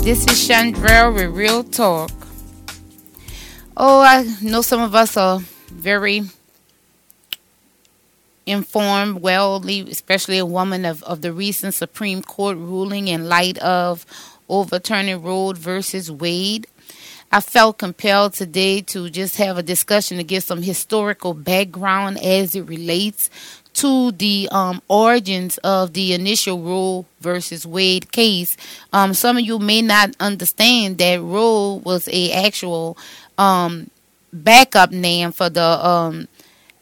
Hi, this is Chandrell with Real Talk. Oh, I know some of us are very informed, well, especially a woman of, of the recent Supreme Court ruling in light of overturning Roe versus Wade. I felt compelled today to just have a discussion to give some historical background as it relates to the um, origins of the initial Roe versus Wade case. Um, some of you may not understand that Roe was a actual um, backup name for the um,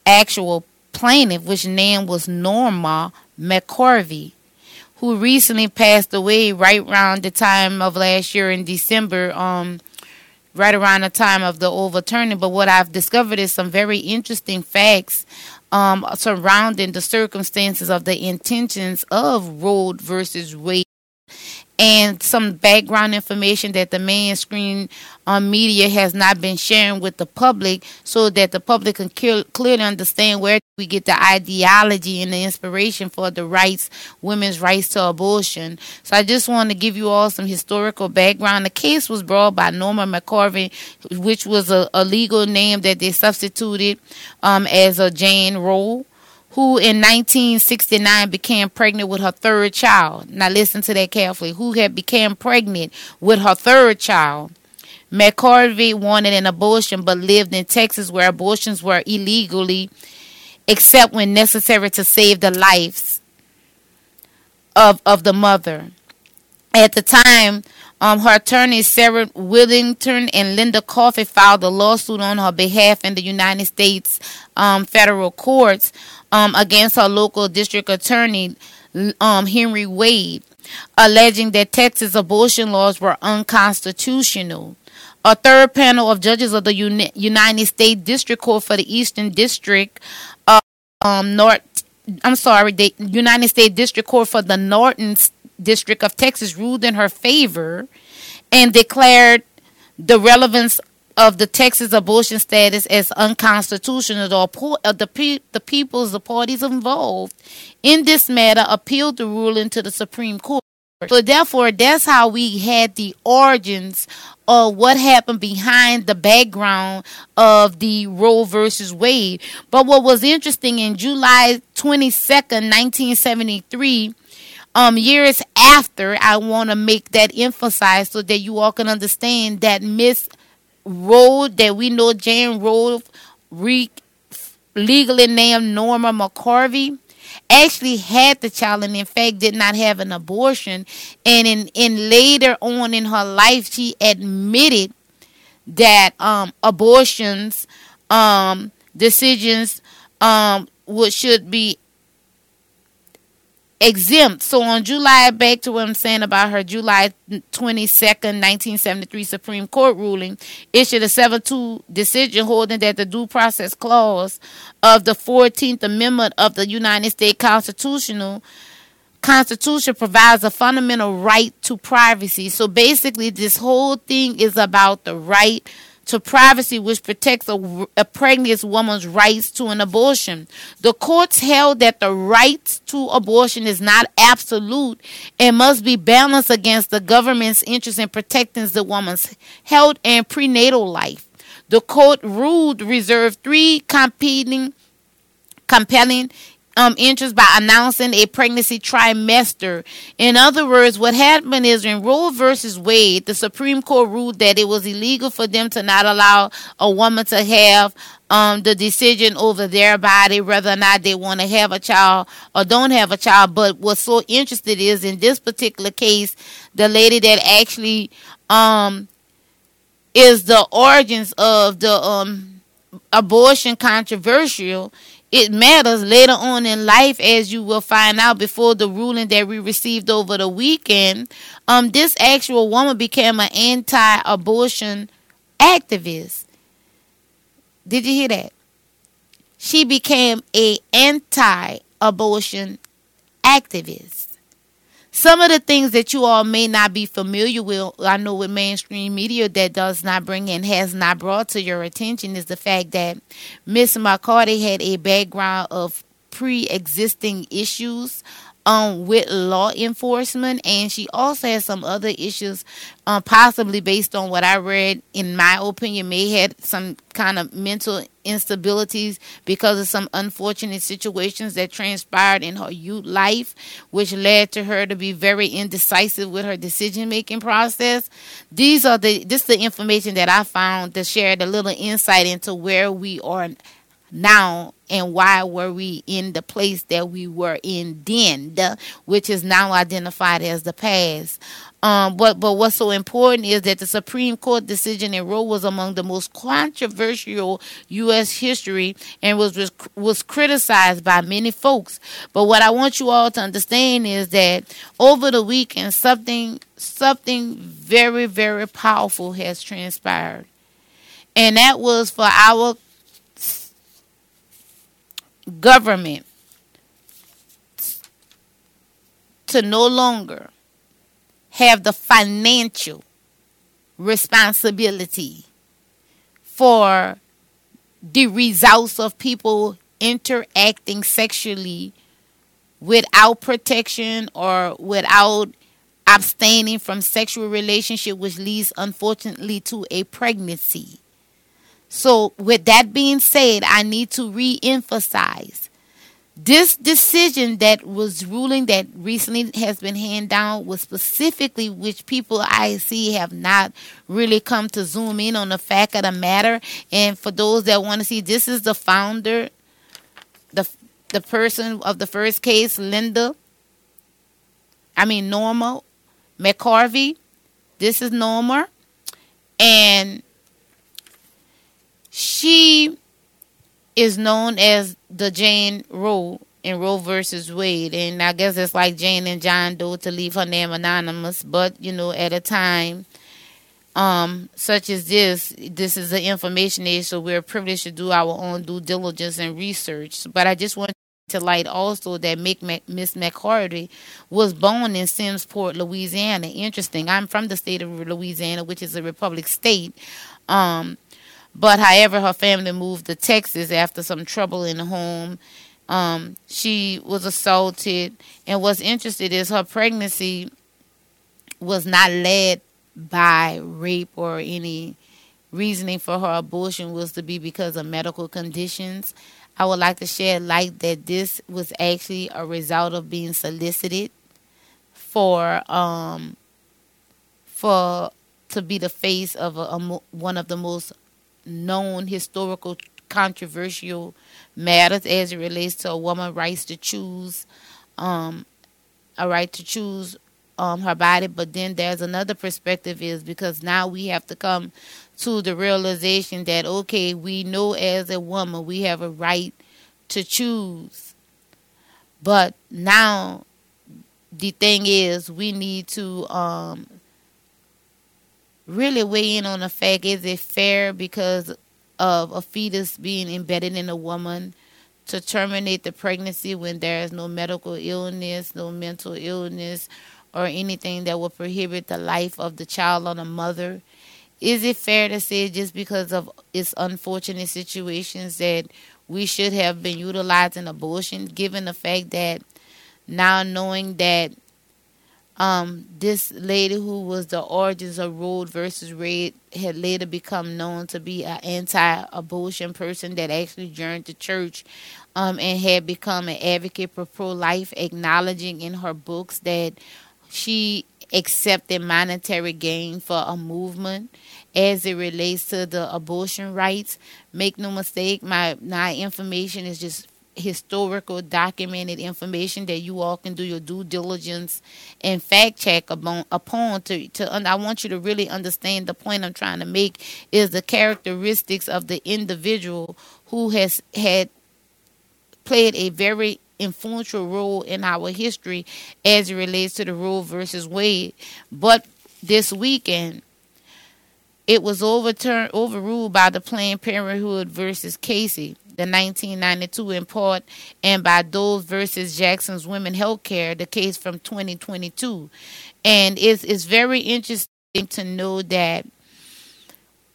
actual plaintiff, which name was Norma McCorvey, who recently passed away right around the time of last year in December. Um, right around the time of the overturning. But what I've discovered is some very interesting facts um, surrounding the circumstances of the intentions of Roe versus Wade and some background information that the mainstream um, media has not been sharing with the public so that the public can clearly understand where we get the ideology and the inspiration for the rights, women's rights to abortion. So I just want to give you all some historical background. The case was brought by Norma McCorvey, which was a, a legal name that they substituted um, as a Jane Roe who in 1969 became pregnant with her third child. Now listen to that carefully. Who had become pregnant with her third child. McCorvey wanted an abortion but lived in Texas where abortions were illegally except when necessary to save the lives of of the mother. At the time, um, her attorneys Sarah Weddington and Linda Coffey filed a lawsuit on her behalf in the United States um, federal courts um, against her local district attorney, um, Henry Wade, alleging that Texas abortion laws were unconstitutional. A third panel of judges of the Uni- United States District Court for the Eastern District of um, North, I'm sorry, the United States District Court for the Northern District of Texas ruled in her favor and declared the relevance of the Texas abortion status as unconstitutional. The, uh, the, the peoples, the parties involved in this matter appealed the ruling to the Supreme Court. So therefore, that's how we had the origins of what happened behind the background of the Roe versus Wade. But what was interesting in July 22nd, 1973, um, years after, I want to make that emphasize so that you all can understand that Miss Roe that we know Jane Roe, re- legally named Norma McCorvey, actually had the child and in fact did not have an abortion. And in, in later on in her life, she admitted that um, abortions um, decisions um, would should be exempt. So on July, back to what I'm saying about her July 22nd, 1973 Supreme Court ruling, issued a 7-2 decision holding that the due process clause of the 14th Amendment of the United States Constitutional Constitution provides a fundamental right to privacy. So basically, this whole thing is about the right to privacy, which protects a, a, pregnant woman's rights to an abortion. The courts held that the right to abortion is not absolute and must be balanced against the government's interest in protecting the woman's health and prenatal life. The court ruled reserved three competing compelling um, interest by announcing a pregnancy trimester. In other words, what happened is in Roe versus Wade, the Supreme Court ruled that it was illegal for them to not allow a woman to have um, the decision over their body, whether or not they want to have a child or don't have a child. But what's so interesting is in this particular case, the lady that actually um, is the origins of the um, abortion controversial it matters later on in life, as you will find out before the ruling that we received over the weekend. Um, this actual woman became an anti-abortion activist. Did you hear that? She became a anti-abortion activist. Some of the things that you all may not be familiar with, I know with mainstream media that does not bring and has not brought to your attention is the fact that Miss McCarty had a background of pre-existing issues um, with law enforcement, and she also has some other issues, um, possibly based on what I read. In my opinion, may had some kind of mental instabilities because of some unfortunate situations that transpired in her youth life, which led to her to be very indecisive with her decision making process. These are the this is the information that I found to share a little insight into where we are now and why were we in the place that we were in then, which is now identified as the past. Um, but but what's so important is that the Supreme Court decision in Roe was among the most controversial U.S. history and was, was was criticized by many folks. But what I want you all to understand is that over the weekend, something something very very powerful has transpired, and that was for our government to no longer have the financial responsibility for the results of people interacting sexually without protection or without abstaining from sexual relationship which leads unfortunately to a pregnancy. So, with that being said, I need to re emphasize this decision that was ruling that recently has been handed down was specifically which people I see have not really come to zoom in on the fact of the matter. And for those that want to see, this is the founder, the the person of the first case, Linda. I mean Norma McCarvey. This is Norma, and she is known as the Jane Roe in Roe versus Wade, and I guess it's like Jane and John Doe to leave her name anonymous. But you know, at a time um, such as this, this is the information age, so we're privileged to do our own due diligence and research. But I just want to light also that Miss McCarty was born in Simmesport, Louisiana. Interesting. I'm from the state of Louisiana, which is a republic state. Um, but however, her family moved to Texas after some trouble in the home. Um, she was assaulted, and what's interesting is her pregnancy was not led by rape or any reasoning for her abortion was to be because of medical conditions. I would like to shed light that this was actually a result of being solicited for um for to be the face of a, a one of the most known historical controversial matters as it relates to a woman's rights to choose um, a right to choose um, her body. But then there's another perspective is because now we have to come to the realization that okay we know as a woman we have a right to choose. But now the thing is we need to um, really weigh in on the fact is it fair because of a fetus being embedded in a woman to terminate the pregnancy when there is no medical illness, no mental illness, or anything that will prohibit the life of the child or the mother? Is it fair to say just because of its unfortunate situations that we should have been utilizing abortion, given the fact that now knowing that um, this lady who was the origins of Roe versus Wade had later become known to be an anti-abortion person that actually joined the church um, and had become an advocate for pro-life, acknowledging in her books that she accepted monetary gain for a movement as it relates to the abortion rights. Make no mistake, my my information is just historical documented information that you all can do your due diligence and fact check upon, upon to, to I want you to really understand the point I'm trying to make is the characteristics of the individual who has had played a very influential role in our history as it relates to the Roe versus Wade. But this weekend, it was overturned, overruled by the Planned Parenthood versus Casey the 1992 import, and by Dobbs versus Jackson's Women Healthcare, the case from 2022. And it's, it's very interesting to know that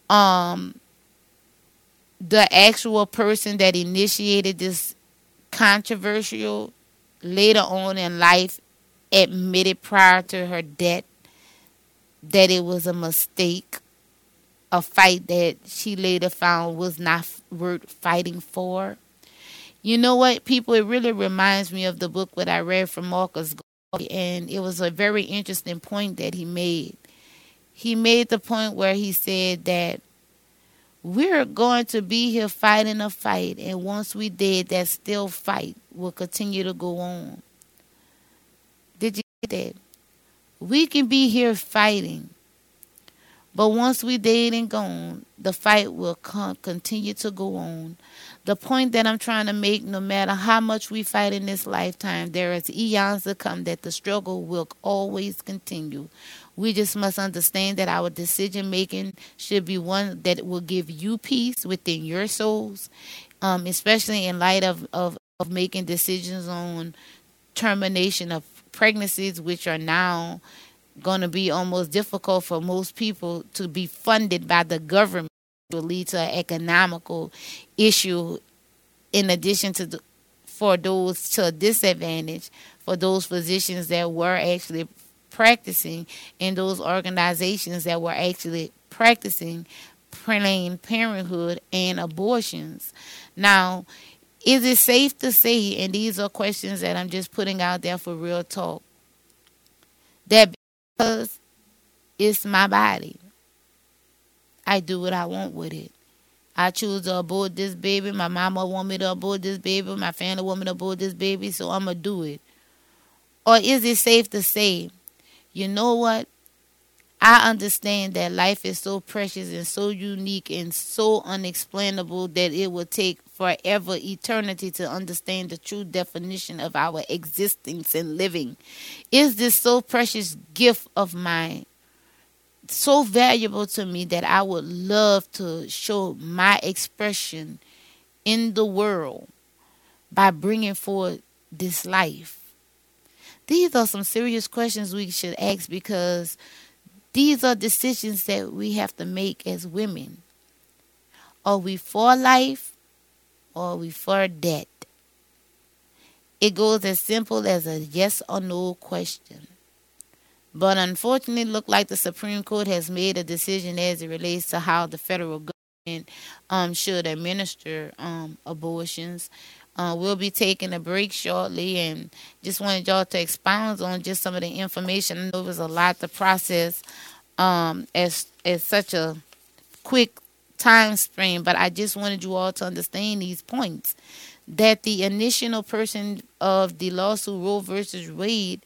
um, the actual person that initiated this controversial later on in life admitted prior to her death that it was a mistake, a fight that she later found was not worth fighting for. You know what, people? It really reminds me of the book that I read from Marcus Garvey, and it was a very interesting point that he made. He made the point where he said that we're going to be here fighting a fight, and once we did, that still fight will continue to go on. Did you get that? We can be here fighting, but once we dead and gone, the fight will con- continue to go on. The point that I'm trying to make, no matter how much we fight in this lifetime, there is eons to come that the struggle will always continue. We just must understand that our decision making should be one that will give you peace within your souls, um, especially in light of, of, of making decisions on termination of pregnancies, which are now going to be almost difficult for most people to be funded by the government will lead to an economical issue in addition to the, for those to a disadvantage for those physicians that were actually practicing in those organizations that were actually practicing Planned Parenthood and abortions. Now, is it safe to say, and these are questions that I'm just putting out there for real talk, that because it's my body, I do what I want with it. I choose to abort this baby. My mama want me to abort this baby. My family want me to abort this baby, so I'm going to do it. Or is it safe to say you know what? I understand that life is so precious and so unique and so unexplainable that it will take forever eternity to understand the true definition of our existence and living. Is this so precious gift of mine so valuable to me that I would love to show my expression in the world by bringing forth this life? These are some serious questions we should ask because these are decisions that we have to make as women. Are we for life or for death? It goes as simple as a yes or no question. But unfortunately, it looks like the Supreme Court has made a decision as it relates to how the federal government um, should administer um, abortions. Uh, we'll be taking a break shortly and just wanted y'all to expound on just some of the information. I know it was a lot to process um, as, as such a quick time frame, but I just wanted you all to understand these points. That the initial person of the lawsuit Roe versus Wade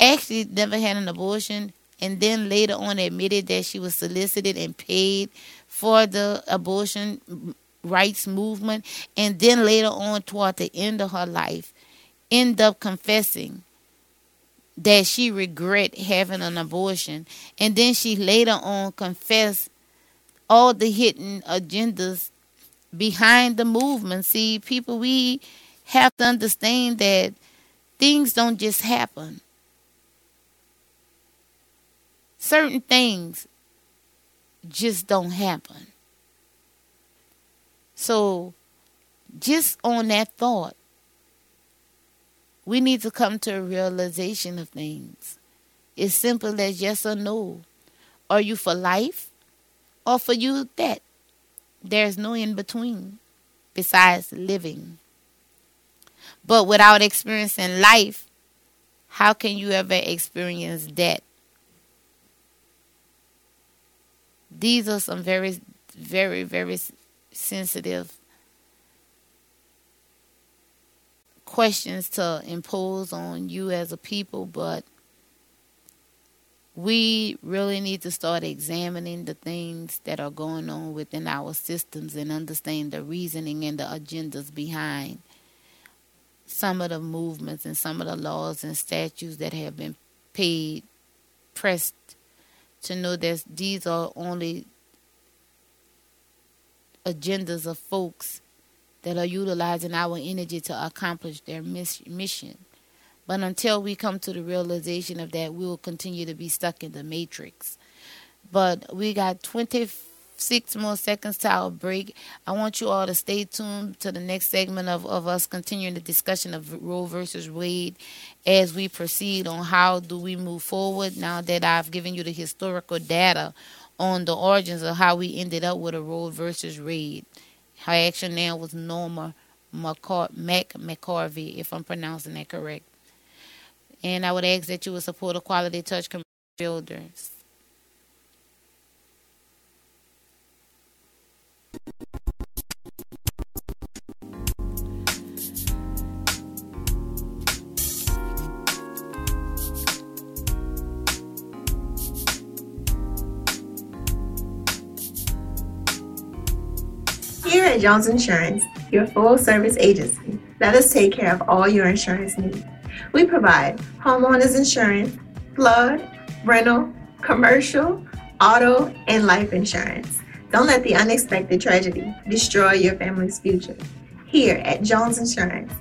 actually never had an abortion and then later on admitted that she was solicited and paid for the abortion rights movement, and then later on, toward the end of her life, end up confessing that she regret having an abortion, and then she later on confessed all the hidden agendas behind the movement. See, people, we have to understand that things don't just happen. Certain things just don't happen. So, just on that thought, we need to come to a realization of things. It's simple as yes or no. Are you for life or for you that. There's no in between besides living. But without experiencing life, how can you ever experience death? These are some very, very, very sensitive questions to impose on you as a people, but we really need to start examining the things that are going on within our systems and understand the reasoning and the agendas behind some of the movements and some of the laws and statutes that have been paid, pressed to know that these are only agendas of folks that are utilizing our energy to accomplish their mission. But until we come to the realization of that, we will continue to be stuck in the matrix. But we got 26 more seconds to our break. I want you all to stay tuned to the next segment of, of us continuing the discussion of Roe versus Wade as we proceed on how do we move forward now that I've given you the historical data on the origins of how we ended up with a Roe versus Wade. Her action name was Norma McCar- Mac McCarvey, if I'm pronouncing that correct. And I would ask that you would support a quality touch builders. Here at Jones Insurance, your full service agency, let us take care of all your insurance needs. We provide homeowners insurance, flood, rental, commercial, auto, and life insurance. Don't let the unexpected tragedy destroy your family's future. Here at Jones Insurance,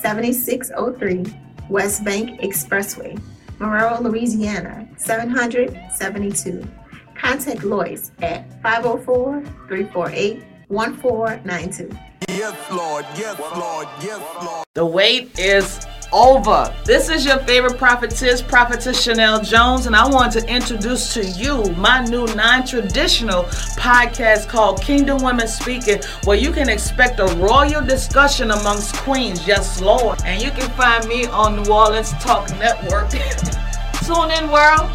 7603 West Bank Expressway, Marrero, Louisiana, 772. Contact Lois at 504 348 1492. Yes, Lord. Yes, Lord. Yes, Lord. The wait is over. This is your favorite prophetess, Prophetess Chanel Jones, and I want to introduce to you my new non traditional podcast called Kingdom Women Speaking, where you can expect a royal discussion amongst queens. Yes, Lord. And you can find me on New Orleans Talk Network. Tune in, world.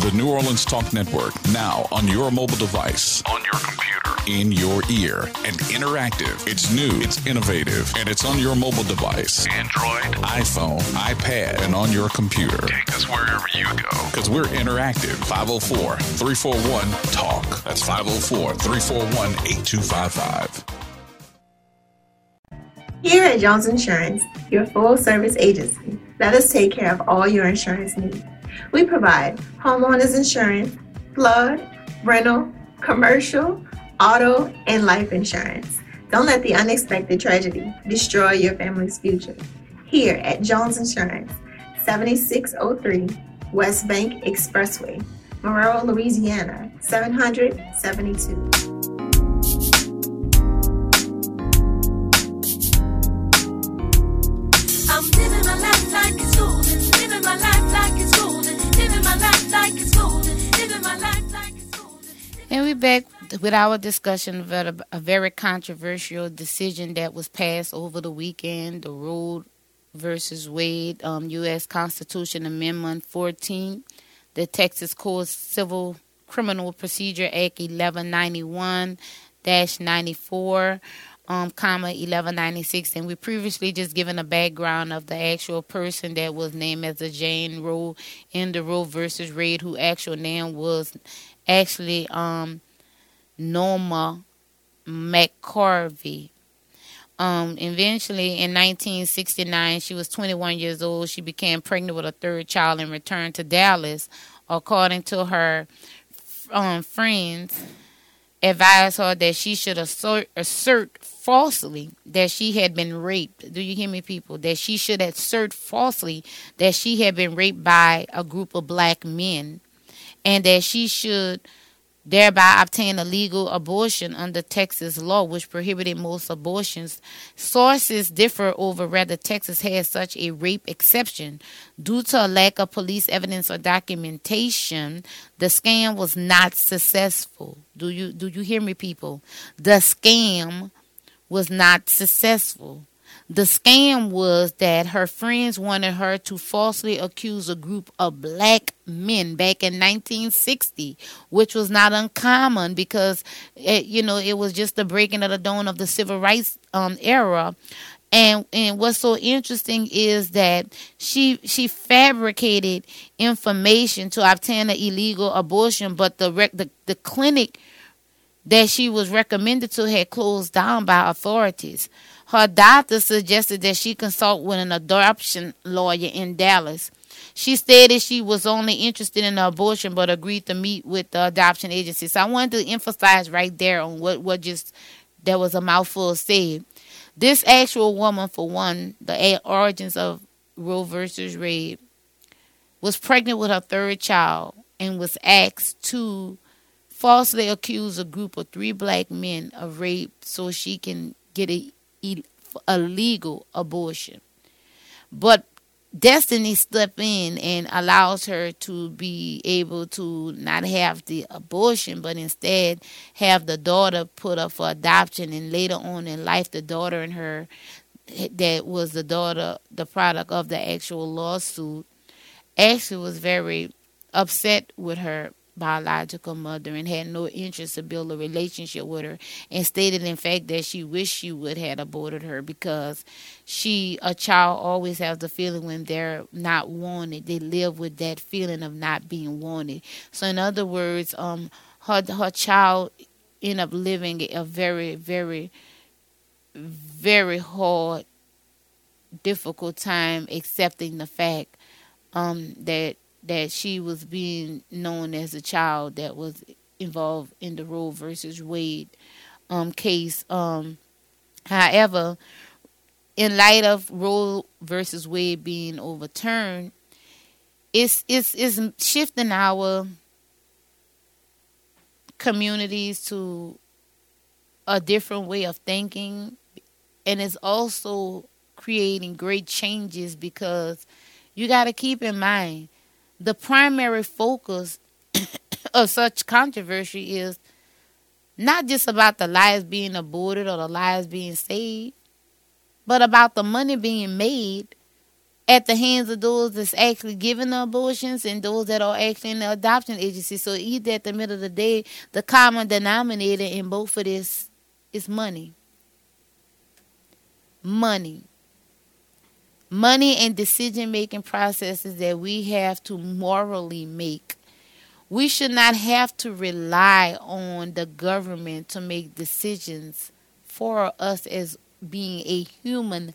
The New Orleans Talk Network, now on your mobile device, on your computer, in your ear, and interactive. It's new, it's innovative, and it's on your mobile device Android, iPhone, iPad, and on your computer. Take us wherever you go. Because we're interactive. 504 341 TALK. That's 504 341 8255. Here at Jones Insurance, your full service agency, let us take care of all your insurance needs. We provide homeowners insurance, flood, rental, commercial, auto, and life insurance. Don't let the unexpected tragedy destroy your family's future. Here at Jones Insurance, 7603 West Bank Expressway, Marrero, Louisiana, 772. And we're back with our discussion about a, very controversial decision that was passed over the weekend the Roe versus Wade um, U.S. Constitution Amendment 14, the Texas Code Civil Criminal Procedure Act 1191 94 um, comma 1196 and we previously just given a background of the actual person that was named as a Jane Roe in the Roe versus Wade who actual name was actually um, Norma McCarvey. Um, eventually, in 1969, she was 21 years old. She became pregnant with a third child and returned to Dallas. According to her um, friends, advised her that she should assert, assert falsely that she had been raped. Do you hear me, people? That she should assert falsely that she had been raped by a group of black men and that she should thereby obtain a legal abortion under Texas law, which prohibited most abortions. Sources differ over whether Texas has such a rape exception. Due to a lack of police evidence or documentation, the scam was not successful. Do you do you hear me, people? The scam was not successful. The scam was that her friends wanted her to falsely accuse a group of black men back in 1960, which was not uncommon because, it, you know, it was just the breaking of the dawn of the civil rights um, era. And and what's so interesting is that she she fabricated information to obtain an illegal abortion, but the the, the clinic that she was recommended to had closed down by authorities. Her doctor suggested that she consult with an adoption lawyer in Dallas. She stated she was only interested in the abortion but agreed to meet with the adoption agency. So I wanted to emphasize right there on what, what just that was a mouthful said. This actual woman, for one, the origins of Roe versus Wade was pregnant with her third child and was asked to falsely accuse a group of three black men of rape so she can get a, a legal abortion. But destiny step in and allows her to be able to not have the abortion but instead have the daughter put up for adoption and later on in life the daughter and her that was the daughter the product of the actual lawsuit actually was very upset with her biological mother and had no interest to build a relationship with her and stated in fact that she wished she would have aborted her because she a child always has the feeling when they're not wanted they live with that feeling of not being wanted. So in other words um her her child end up living a very very very hard difficult time accepting the fact um that that she was being known as a child that was involved in the Roe versus Wade um, case. Um, however, in light of Roe versus Wade being overturned, it's it's it's shifting our communities to a different way of thinking, and it's also creating great changes because you got to keep in mind the primary focus of such controversy is not just about the lives being aborted or the lives being saved, but about the money being made at the hands of those that's actually giving the abortions and those that are actually in the adoption agency. So either at the middle of the day, the common denominator in both of this is money. Money money and decision making processes that we have to morally make. We should not have to rely on the government to make decisions for us as being a human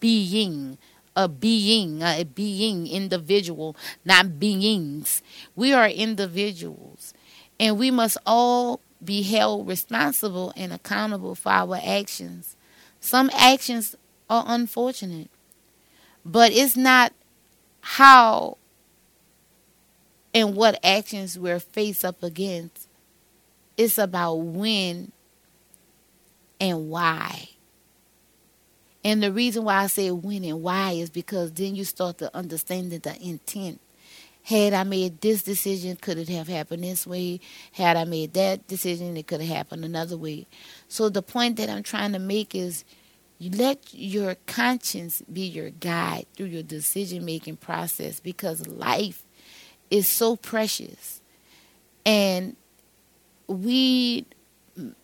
being, a being, a being, individual, not beings. We are individuals, and we must all be held responsible and accountable for our actions. Some actions are unfortunate. But it's not how and what actions we're faced up against. It's about when and why. And the reason why I say when and why is because then you start to understand the intent. Had I made this decision, could it have happened this way? Had I made that decision, it could have happened another way. So the point that I'm trying to make is let your conscience be your guide through your decision making process because life is so precious. And we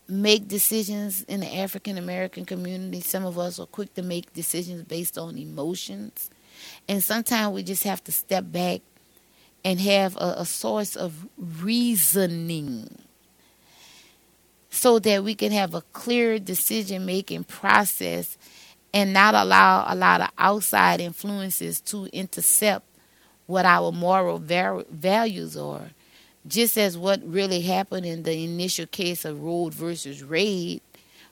make decisions in the African American community. Some of us are quick to make decisions based on emotions. And sometimes we just have to step back and have a, a source of reasoning so that we can have a clear decision making process and not allow a lot of outside influences to intercept what our moral values are. Just as what really happened in the initial case of Roe versus Wade,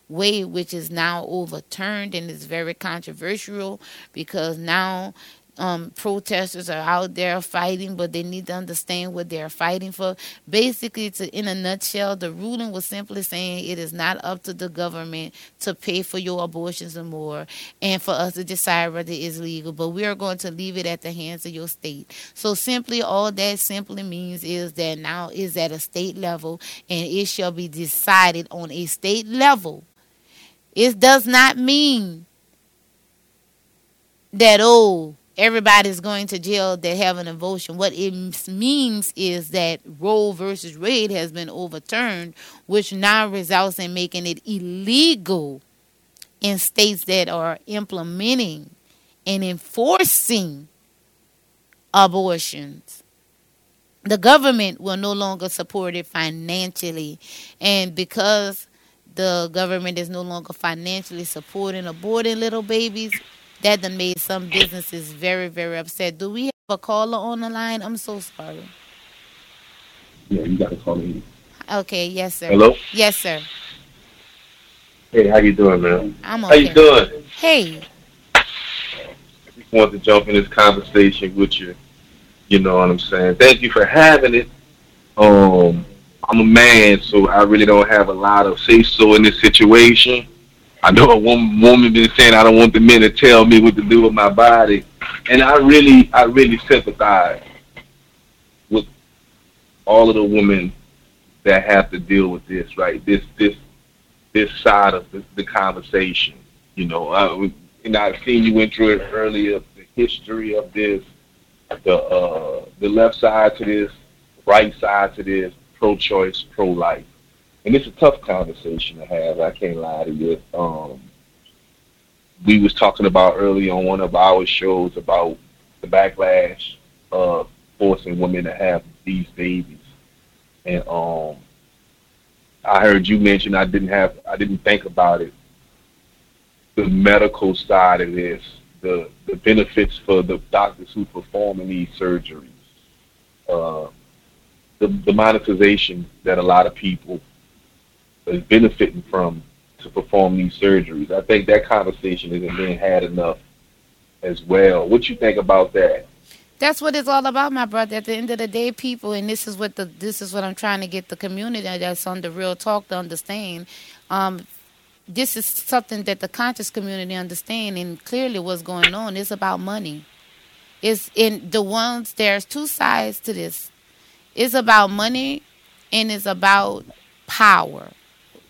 Wade, which is now overturned and is very controversial because now um, protesters are out there fighting, but they need to understand what they're fighting for. Basically, to, in a nutshell, the ruling was simply saying it is not up to the government to pay for your abortions and more, and for us to decide whether it is legal. But we are going to leave it at the hands of your state. So simply, all that simply means is that now is at a state level, and it shall be decided on a state level. It does not mean that oh everybody's going to jail that have an abortion. What it means is that Roe versus Wade has been overturned, which now results in making it illegal in states that are implementing and enforcing abortions. The government will no longer support it financially. And because the government is no longer financially supporting aborting little babies, that done made some businesses very, very upset. Do we have a caller on the line? I'm so sorry. Yeah, you got to call me. Okay, yes, sir. Hello? Yes, sir. Hey, how you doing, man? I'm okay. How you doing? Hey. I just wanted to jump in this conversation with you. You know what I'm saying? Thank you for having it. Um, I'm a man, so I really don't have a lot of say so in this situation. I know a woman, been saying I don't want the men to tell me what to do with my body, and I really, I really sympathize with all of the women that have to deal with this, right? This, this, this side of the, the conversation. You know, I, and I've seen you went through it earlier, the history of this, the uh, the left side to this, right side to this, pro-choice, pro-life, and it's a tough conversation to have. I can't lie to you. Um, we was talking about early on one of our shows about the backlash of forcing women to have these babies, and um, I heard you mention I didn't have I didn't think about it. The medical side of this, the the benefits for the doctors who performing these surgeries, uh, the the monetization that a lot of people is benefiting from to perform these surgeries. I think that conversation isn't being had enough as well. What you think about that? That's what it's all about, my brother. At the end of the day, people, and this is what the this is what I'm trying to get the community that's on the real talk to understand. Um, this is something that the conscious community understand, and clearly what's going on is about money. It's in the ones. There's two sides to this. It's about money, and it's about power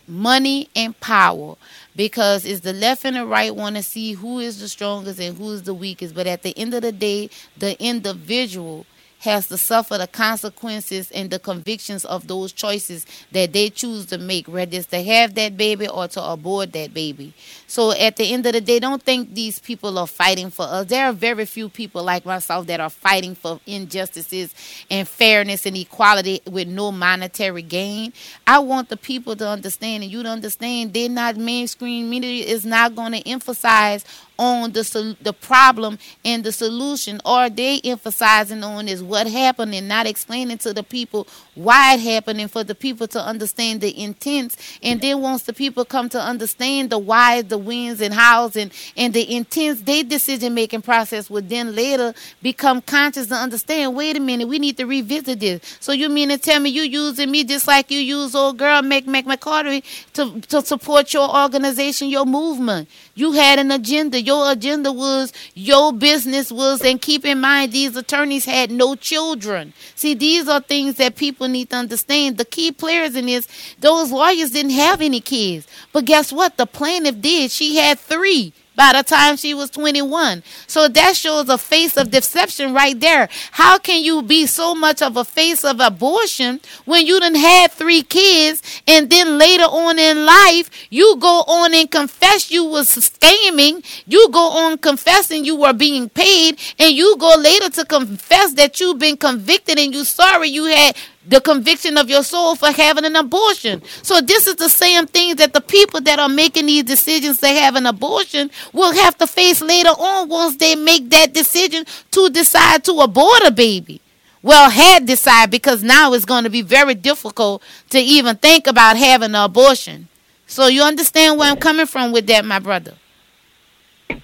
money and power. Because it's the left and the right want to see who is the strongest and who is the weakest. But at the end of the day the individual has to suffer the consequences and the convictions of those choices that they choose to make, whether it's to have that baby or to abort that baby. So at the end of the day, don't think these people are fighting for us. There are very few people like myself that are fighting for injustices and fairness and equality with no monetary gain. I want the people to understand and you to understand they're not mainstream media is not going to emphasize on the the problem and the solution, or they emphasizing on is what happened and not explaining to the people why it happened, and for the people to understand the intents. And then once the people come to understand the why, the wins, and hows, and and the intents, their decision making process would then later become conscious to understand. Wait a minute, we need to revisit this. So you mean to tell me you using me just like you use old girl Mac Mac McCarthy to to support your organization, your movement? You had an agenda your agenda was your business was and keep in mind these attorneys had no children. See these are things that people need to understand. The key players in this those lawyers didn't have any kids. But guess what? The plaintiff did. She had three by the time she was 21. So that shows a face of deception right there. How can you be so much of a face of abortion when you done had three kids and then later on in life you go on and confess you was scamming, you go on confessing you were being paid, and you go later to confess that you've been convicted and you sorry you had the conviction of your soul for having an abortion. So this is the same thing that the people that are making these decisions to have an abortion will have to face later on once they make that decision to decide to abort a baby. Well, had decided because now it's going to be very difficult to even think about having an abortion. So you understand where I'm coming from with that, my brother.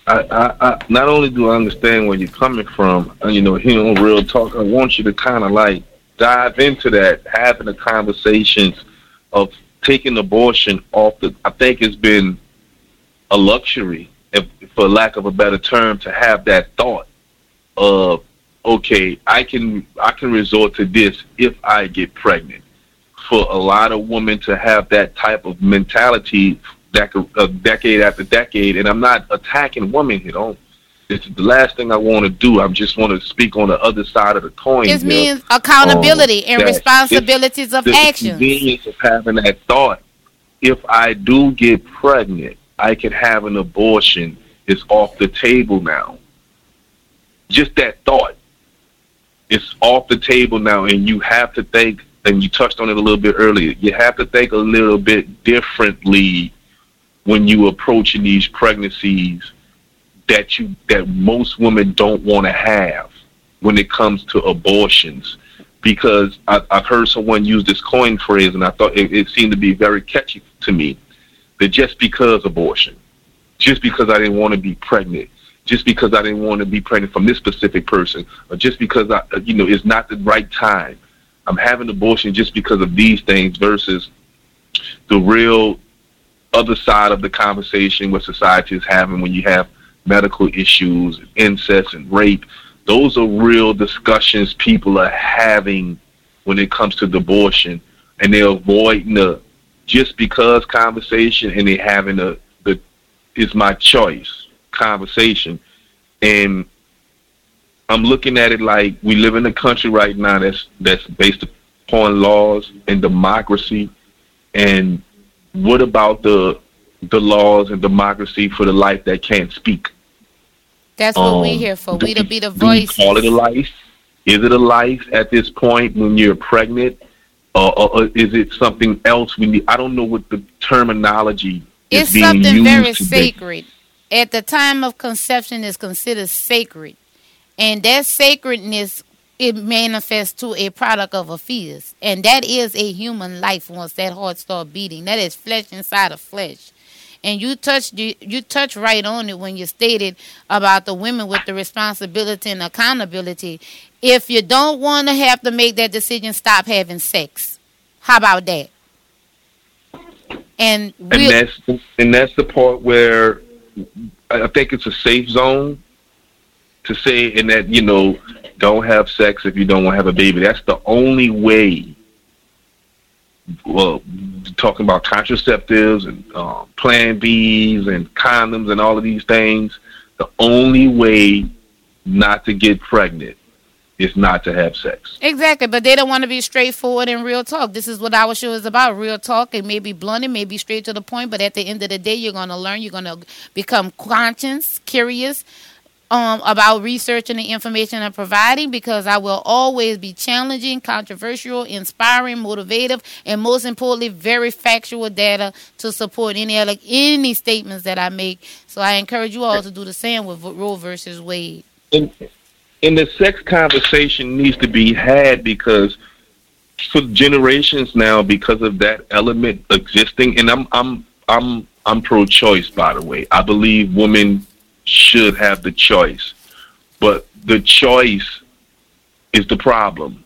I, I, I not only do I understand where you're coming from, uh, you know, here on Real Talk, I want you to kind of like dive into that, having the conversations of taking abortion off the. I think it's been a luxury, if, for lack of a better term, to have that thought of, okay, I can I can resort to this if I get pregnant. For a lot of women to have that type of mentality, dec- uh, decade after decade, and I'm not attacking women here. Don't it's the last thing I want to do. I just want to speak on the other side of the coin. It means accountability um, and responsibilities of the action. convenience of having that thought. If I do get pregnant, I can have an abortion. It's off the table now. Just that thought. It's off the table now, and you have to think. And you touched on it a little bit earlier. You have to think a little bit differently when you approaching these pregnancies that you that most women don't want to have when it comes to abortions because I, have heard someone use this coin phrase and I thought it, it seemed to be very catchy to me that just because abortion, just because I didn't want to be pregnant, just because I didn't want to be pregnant from this specific person, or just because I, uh, you know, it's not the right time. I'm having abortion just because of these things versus the real other side of the conversation what society is having when you have medical issues, incest and rape. Those are real discussions people are having when it comes to abortion, and they're avoiding the just because conversation, and they're having a the is my choice conversation, and I'm looking at it like we live in a country right now that's that's based upon laws and democracy, and what about the the laws and democracy for the life that can't speak? That's what um, we're here for. We to be the voice. Call it a life. Is it a life at this point when you're pregnant, or, or is it something else? We need. I don't know what the terminology. Is? It's something very sacred. At the time of conception, is considered sacred, and that sacredness it manifests to a product of a fetus, and that is a human life. Once that heart starts beating, that is flesh inside of flesh and you touched you, you touched right on it when you stated about the women with the responsibility and accountability. If you don't want to have to make that decision, stop having sex. How about that? And and that's and that's the part where I think it's a safe zone to say in that you know don't have sex if you don't want to have a baby. That's the only way well, talking about contraceptives and uh, Plan Bs and condoms and all of these things, the only way not to get pregnant is not to have sex. Exactly, but they don't want to be straightforward and real talk. This is what our show is about: real talk. It may be blunt, it may be straight to the point, but at the end of the day, you're going to learn. You're going to become conscious, curious um, about researching the information I'm providing because I will always be challenging, controversial, inspiring, motivative, and most importantly, very factual data to support any other, any statements that I make. So I encourage you all to do the same with Roe versus Wade. And, and the sex conversation needs to be had because for generations now, because of that element existing, and I'm I'm I'm I'm pro-choice, by the way. I believe women should have the choice. But the choice is the problem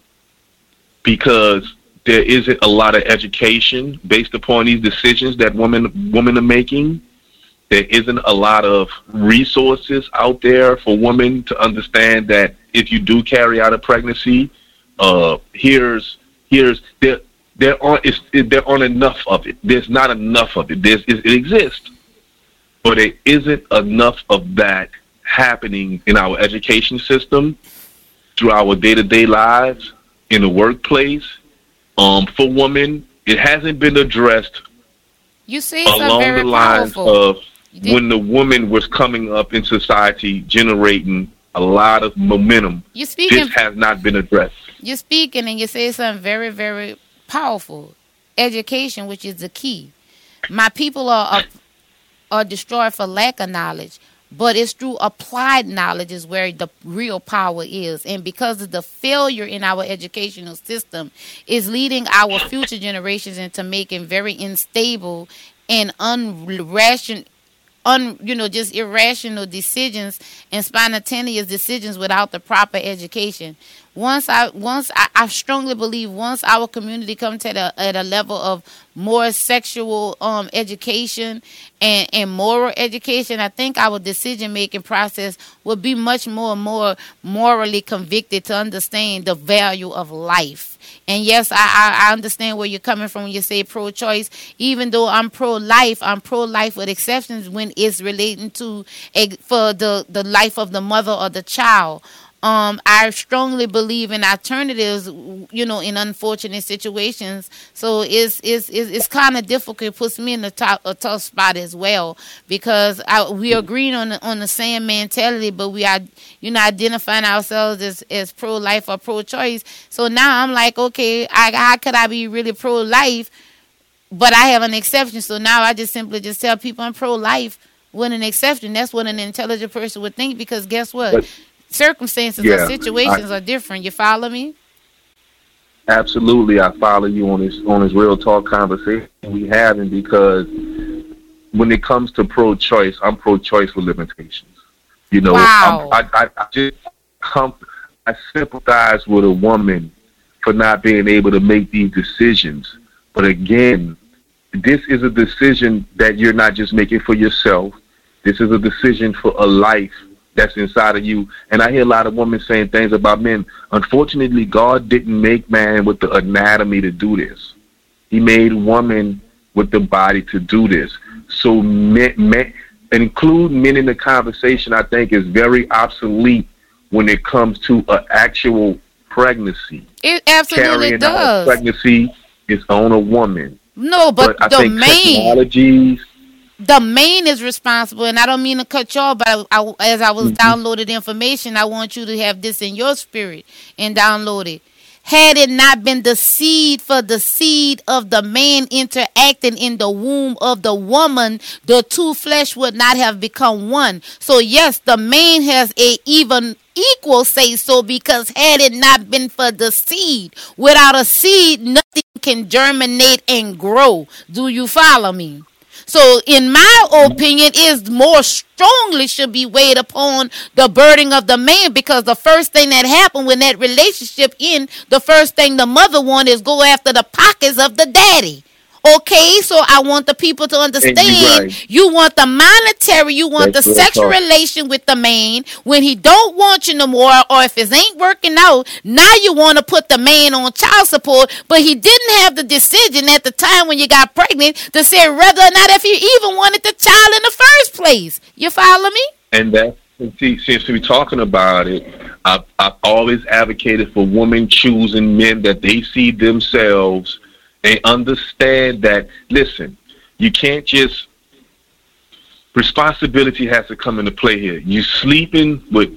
because there isn't a lot of education based upon these decisions that women women are making. There isn't a lot of resources out there for women to understand that if you do carry out a pregnancy, uh, here's here's there there aren't there aren't enough of it. There's not enough of it. There's it, it exists, but there isn't enough of that happening in our education system, through our day to day lives, in the workplace. Um, for women, it hasn't been addressed you see along the lines powerful. of when the woman was coming up in society, generating a lot of momentum. You speaking, this has not been addressed. You're speaking and you say something very, very powerful. Education, which is the key. My people are or destroyed for lack of knowledge but it's through applied knowledge is where the real power is. And because of the failure in our educational system is leading our future generations into making very unstable and unrational un you know just irrational decisions and spontaneous decisions without the proper education once I once I, I strongly believe once our community comes to the, at a level of more sexual um, education and, and moral education, I think our decision making process will be much more more morally convicted to understand the value of life. And yes, I, I understand where you're coming from when you say pro choice. Even though I'm pro life, I'm pro life with exceptions when it's relating to a, for the, the life of the mother or the child um, I strongly believe in alternatives, you know, in unfortunate situations. So it's it's it's, it's kind of difficult. It puts me in a, top, a tough spot as well because I, we agreeing on the, on the same mentality, but we are you know identifying ourselves as as pro life or pro choice. So now I'm like, okay, I, how could I be really pro life, but I have an exception? So now I just simply just tell people I'm pro life with an exception. That's what an intelligent person would think because guess what? But, circumstances yeah, or situations I, are different. You follow me? Absolutely, I follow you on this on this real talk conversation we having because when it comes to pro-choice, I'm pro-choice with limitations. You know, Wow. I, I, I just come, I sympathize with a woman for not being able to make these decisions. But again, this is a decision that you're not just making for yourself. This is a decision for a life that's inside of you. And I hear a lot of women saying things about men. Unfortunately, God didn't make man with the anatomy to do this. He made woman with the body to do this. So men, men, include men in the conversation, I think, is very obsolete when it comes to an actual pregnancy. It absolutely Carrying does. pregnancy is on a woman. No, but, I the think main technologies, the main is responsible, and I don't mean to cut you off, but I, I, as I Mm-hmm. was downloading information, I want you to have this in your spirit and download it. Had it not been the seed for the seed of the man interacting in the womb of the woman, the two flesh would not have become one. So yes, the man has a even equal say so because had it not been for the seed, without a seed, nothing can germinate and grow. Do you follow me? So, in my opinion, is more strongly should be weighed upon the burden of the man because the first thing that happened when that relationship in, the first thing the mother want is go after the pockets of the daddy. Okay, so I want the people to understand right. you want the monetary, you want That's the sexual relation with the man when he don't want you no more or if it ain't working out, now you want to put the man on child support, but he didn't have the decision at the time when you got pregnant to say whether or not if you even wanted the child in the first place. You follow me? and that see, since we're talking about it, I've, I've always advocated for women choosing men that they see themselves and understand that. Listen, you can't just responsibility has to come into play here. You sleeping with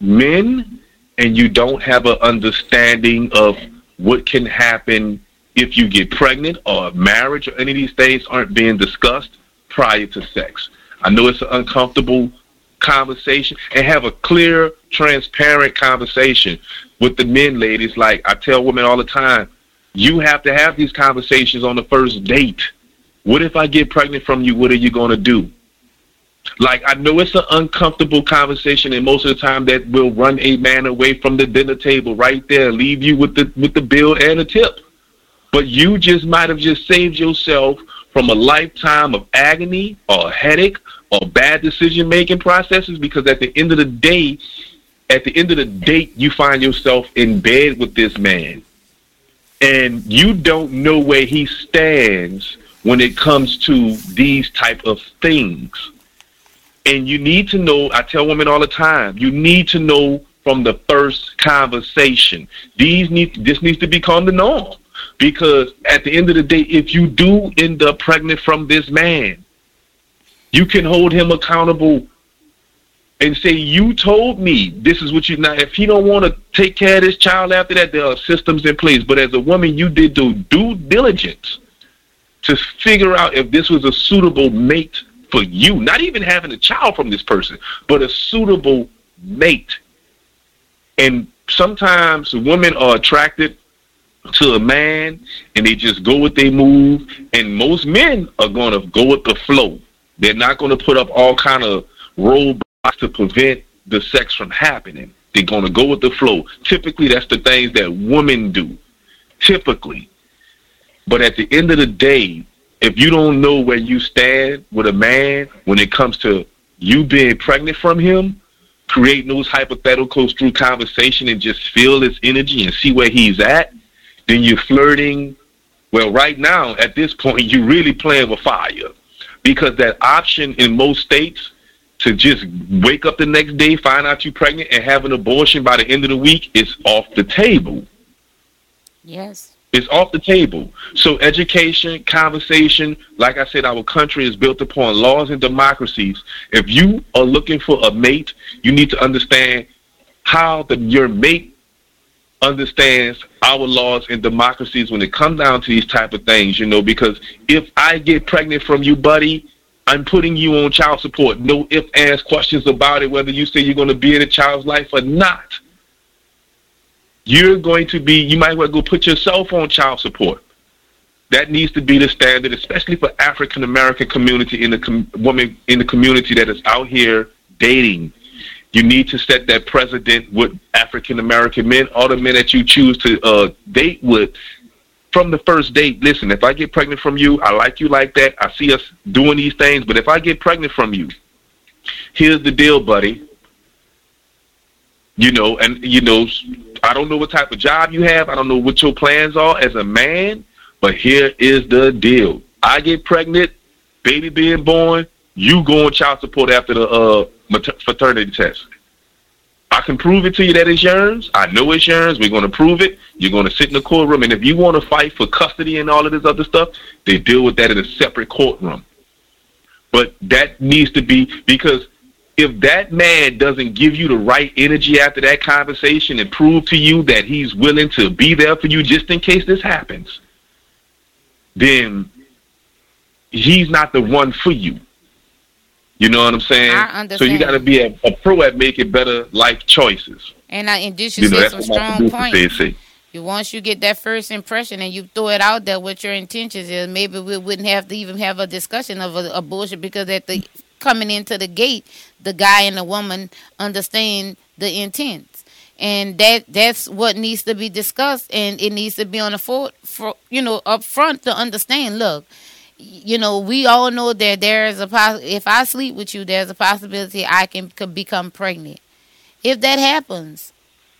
men and you don't have an understanding of what can happen if you get pregnant or marriage or any of these things aren't being discussed prior to sex. I know it's an uncomfortable conversation and have a clear, transparent conversation with the men, ladies. Like I tell women all the time, you have to have these conversations on the first date. What if I get pregnant from you? What are you going to do? Like I know it's an uncomfortable conversation, and most of the time that will run a man away from the dinner table right there, leave you with the with the bill and a tip. But you just might have just saved yourself from a lifetime of agony or headache or bad decision making processes because at the end of the day, at the end of the date, you find yourself in bed with this man and you don't know where he stands when it comes to these type of things. And you need to know, I tell women all the time, you need to know from the first conversation. These need this needs to become the norm. Because at the end of the day, if you do end up pregnant from this man, you can hold him accountable and say, You told me this is what you now if he don't want to take care of this child after that, there are systems in place. But as a woman, you did do due diligence to figure out if this was a suitable mate for you. Not even having a child from this person, but a suitable mate. And sometimes women are attracted to a man and they just go with their move. And most men are going to go with the flow. They're not going to put up all kind of roadblocks to prevent the sex from happening. They're going to go with the flow. Typically, that's the things that women do. Typically. But at the end of the day, if you don't know where you stand with a man when it comes to you being pregnant from him, creating those hypotheticals through conversation and just feel his energy and see where he's at, then you're flirting. Well, right now, at this point, you're really playing with fire because that option in most states to just wake up the next day, find out you're pregnant, and have an abortion by the end of the week is off the table. Yes. It's off the table. So education, conversation, like I said, our country is built upon laws and democracies. If you are looking for a mate, you need to understand how the your mate understands our laws and democracies when it comes down to these type of things, you know, because if I get pregnant from you, buddy, I'm putting you on child support. No if, ands, questions about it, whether you say you're going to be in a child's life or not. You're going to be you might as well go put yourself on child support. That needs to be the standard especially for african american community in the com- woman in the community that is out here dating. You need to set that precedent with African American men all the men that you choose to uh, date with from the first date. Listen, if I get pregnant from you, I like you like that. I see us doing these things, but if I get pregnant from you, here's the deal, buddy. You know, and you know, I don't know what type of job you have. I don't know what your plans are as a man, but here is the deal. I get pregnant, baby being born, you go on child support after the uh, paternity test. I can prove it to you that it's yours. I know it's yours. We're going to prove it. You're going to sit in the courtroom, and if you want to fight for custody and all of this other stuff, they deal with that in a separate courtroom. But that needs to be because if that man doesn't give you the right energy after that conversation and prove to you that he's willing to be there for you just in case this happens, then he's not the one for you. You know what I'm saying? So you got to be a, a, pro at making better life choices. And I and this you, you know, some strong points. You once you get that first impression and you throw it out there what your intentions is, maybe we wouldn't have to even have a discussion of a, a bullshit because at the coming into the gate, the guy and the woman understand the intent and that that's what needs to be discussed and it needs to be on the for, for you know up front to understand look you know, we all know that there is a poss- if I sleep with you, there's a possibility I can could become pregnant. If that happens,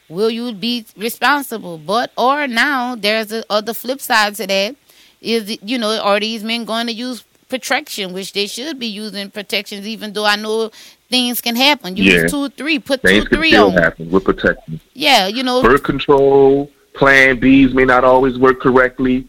will you be responsible? But or now there's a other flip side to that is you know are these men going to use protection, which they should be using protections, even though I know things can happen. Use yeah. two, three, put things two, three can still happen with protection. Yeah, you know, birth control plan Bs may not always work correctly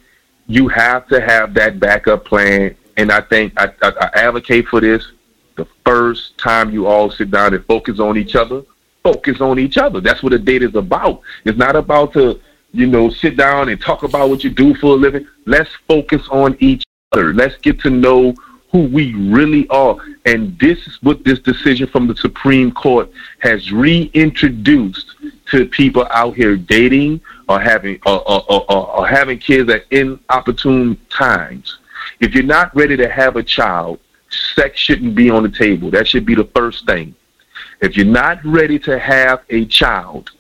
you have to have that backup plan. And I think I, I, I advocate for this. The first time you all sit down and focus on each other, focus on each other. That's what a date is about. It's not about to, you know, sit down and talk about what you do for a living. Let's focus on each other. Let's get to know who we really are. And this is what this decision from the Supreme Court has reintroduced to people out here dating or having or, or, or, or having kids at inopportune times. If you're not ready to have a child, sex shouldn't be on the table. That should be the first thing. If you're not ready to have a child,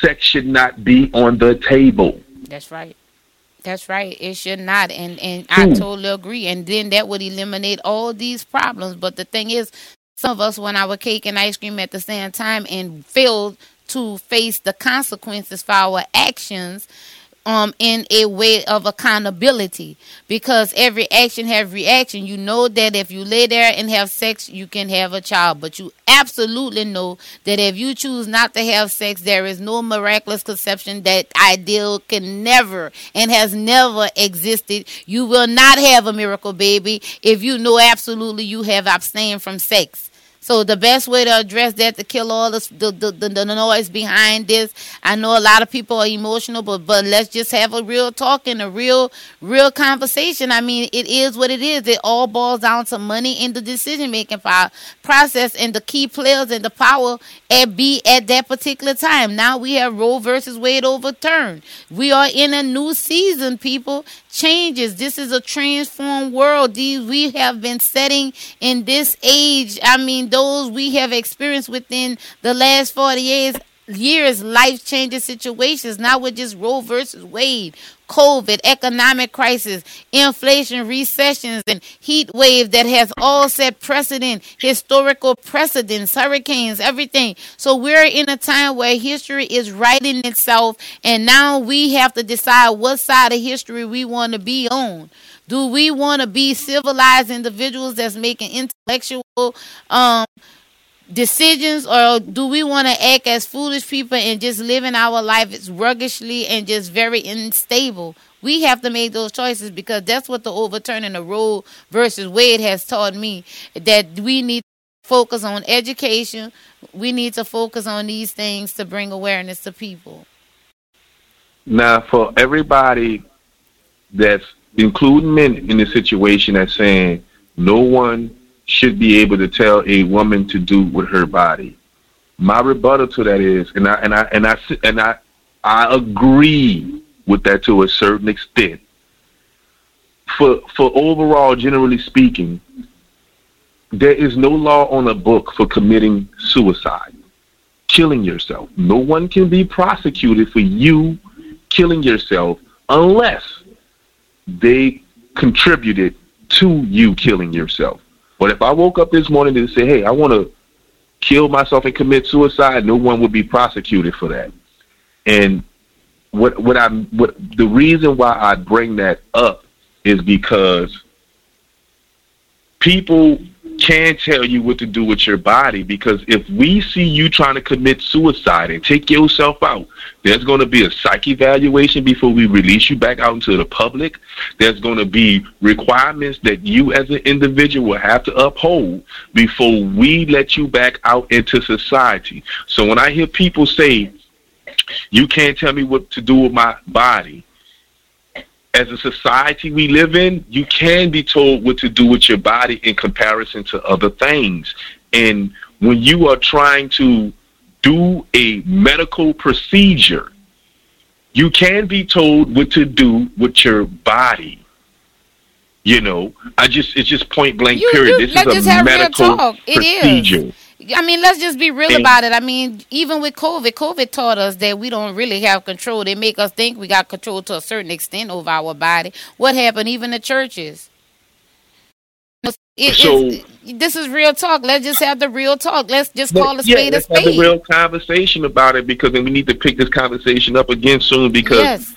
sex should not be on the table. That's right. That's right. It should not, and and I hmm. totally agree. And then that would eliminate all these problems. But the thing is, some of us want our cake and ice cream at the same time and failed to face the consequences for our actions um in a way of accountability. Because every action have reaction. You know that if you lay there and have sex you can have a child. But you absolutely know that if you choose not to have sex there is no miraculous conception that ideal can never and has never existed. You will not have a miracle baby if you know absolutely you have abstained from sex so the best way to address that to kill all the the, the, the noise behind this. I know a lot of people are emotional, but but let's just have a real talk and a real real conversation. I mean, it is what it is. It all boils down to money in the decision making process and the key players and the power at be at that particular time. Now we have Roe versus Wade overturned. We are in a new season, people, changes. This is a transformed world. These we have been setting in this age. I mean, those we have experienced within the last 40 years years life changing situations not with just Roe versus Wade, COVID, economic crisis, inflation, recessions, and heat wave that has all set precedent, historical precedents, hurricanes, everything. So we're in a time where history is writing itself, and now we have to decide what side of history we want to be on. Do we want to be civilized individuals that's making intellectual um decisions or do we want to act as foolish people and just living our life as ruggishly and just very unstable? We have to make those choices because that's what the overturning the Roe versus Wade has taught me that we need to focus on education. We need to focus on these things to bring awareness to people. Now for everybody that's including men in the situation that's saying no one should be able to tell a woman to do with her body. My rebuttal to that is, and I and I and I and I I agree with that to a certain extent. For for overall, generally speaking, there is no law on a book for committing suicide. killing yourself. No one can be prosecuted for you killing yourself unless they contributed to you killing yourself. But if I woke up this morning and say, hey, I want to kill myself and commit suicide, no one would be prosecuted for that. And what what I what the reason why I bring that up is because people can tell you what to do with your body because if we see you trying to commit suicide and take yourself out, there's going to be a psych evaluation before we release you back out into the public. There's going to be requirements that you as an individual will have to uphold before we let you back out into society. So when I hear people say, you can't tell me what to do with my body, as a society we live in, you can be told what to do with your body in comparison to other things. And when you are trying to do a medical procedure, you can be told what to do with your body. You know, I just it's just point blank You- period. you- this is a medical talk. It is. I mean, let's just be real about it. I mean, even with COVID, COVID taught us that we don't really have control. They make us think we got control to a certain extent over our body. What happened even to churches? It- So- this is real talk. Let's just have the real talk. Let's just call a yeah, spade a let's have a real conversation about it because then we need to pick this conversation up again soon because yes.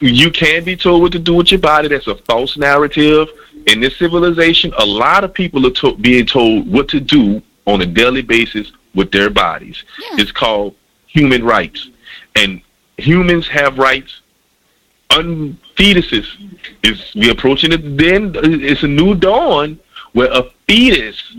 you can be told what to do with your body. That's a false narrative. In this civilization, a lot of people are to- being told what to do on a daily basis with their bodies. Yeah. It's called human rights. And humans have rights. Un- fetuses is we approaching it then it's a new dawn where a fetus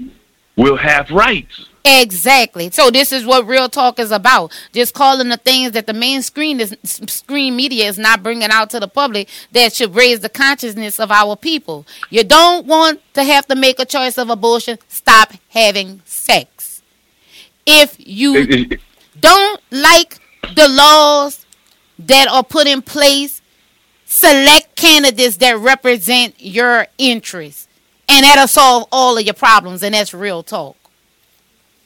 will have rights. Exactly. So this is what real talk is about. Just calling the things that the main screen is screen media is not bringing out to the public that should raise the consciousness of our people. You don't want to have to make a choice of abortion. Stop having sex. If you don't like the laws that are put in place, select candidates that represent your interests. And that'll solve all of your problems. And that's real talk.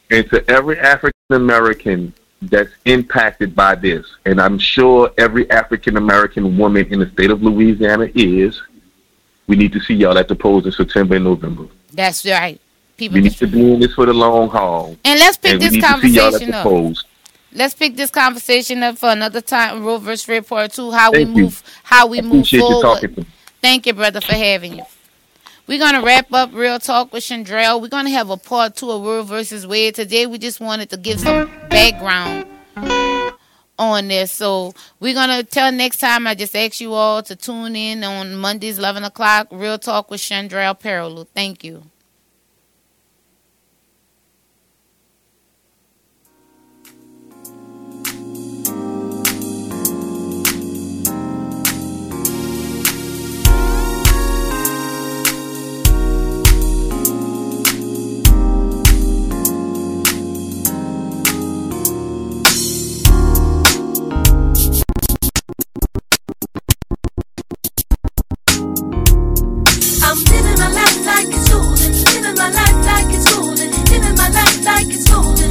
And to every African American that's impacted by this, and I'm sure every African American woman in the state of Louisiana is, we need to see y'all at the polls in September and November. That's right. People We need to be in this for the long haul. and let's pick and this need to see y'all at conversation up. polls. Let's pick this conversation up for another time. Roe versus Red Part Two. How we Thank you. move. How we move Appreciate you forward. me. Thank you, brother, for having you. We're gonna wrap up real talk with Chandrell. We're gonna have a part two of Roe versus Wade today. We just wanted to give some background on this. So we're gonna tell next time. I just ask you all to tune in on Mondays, eleven o'clock. Real talk with Chandrell Parallel. Thank you.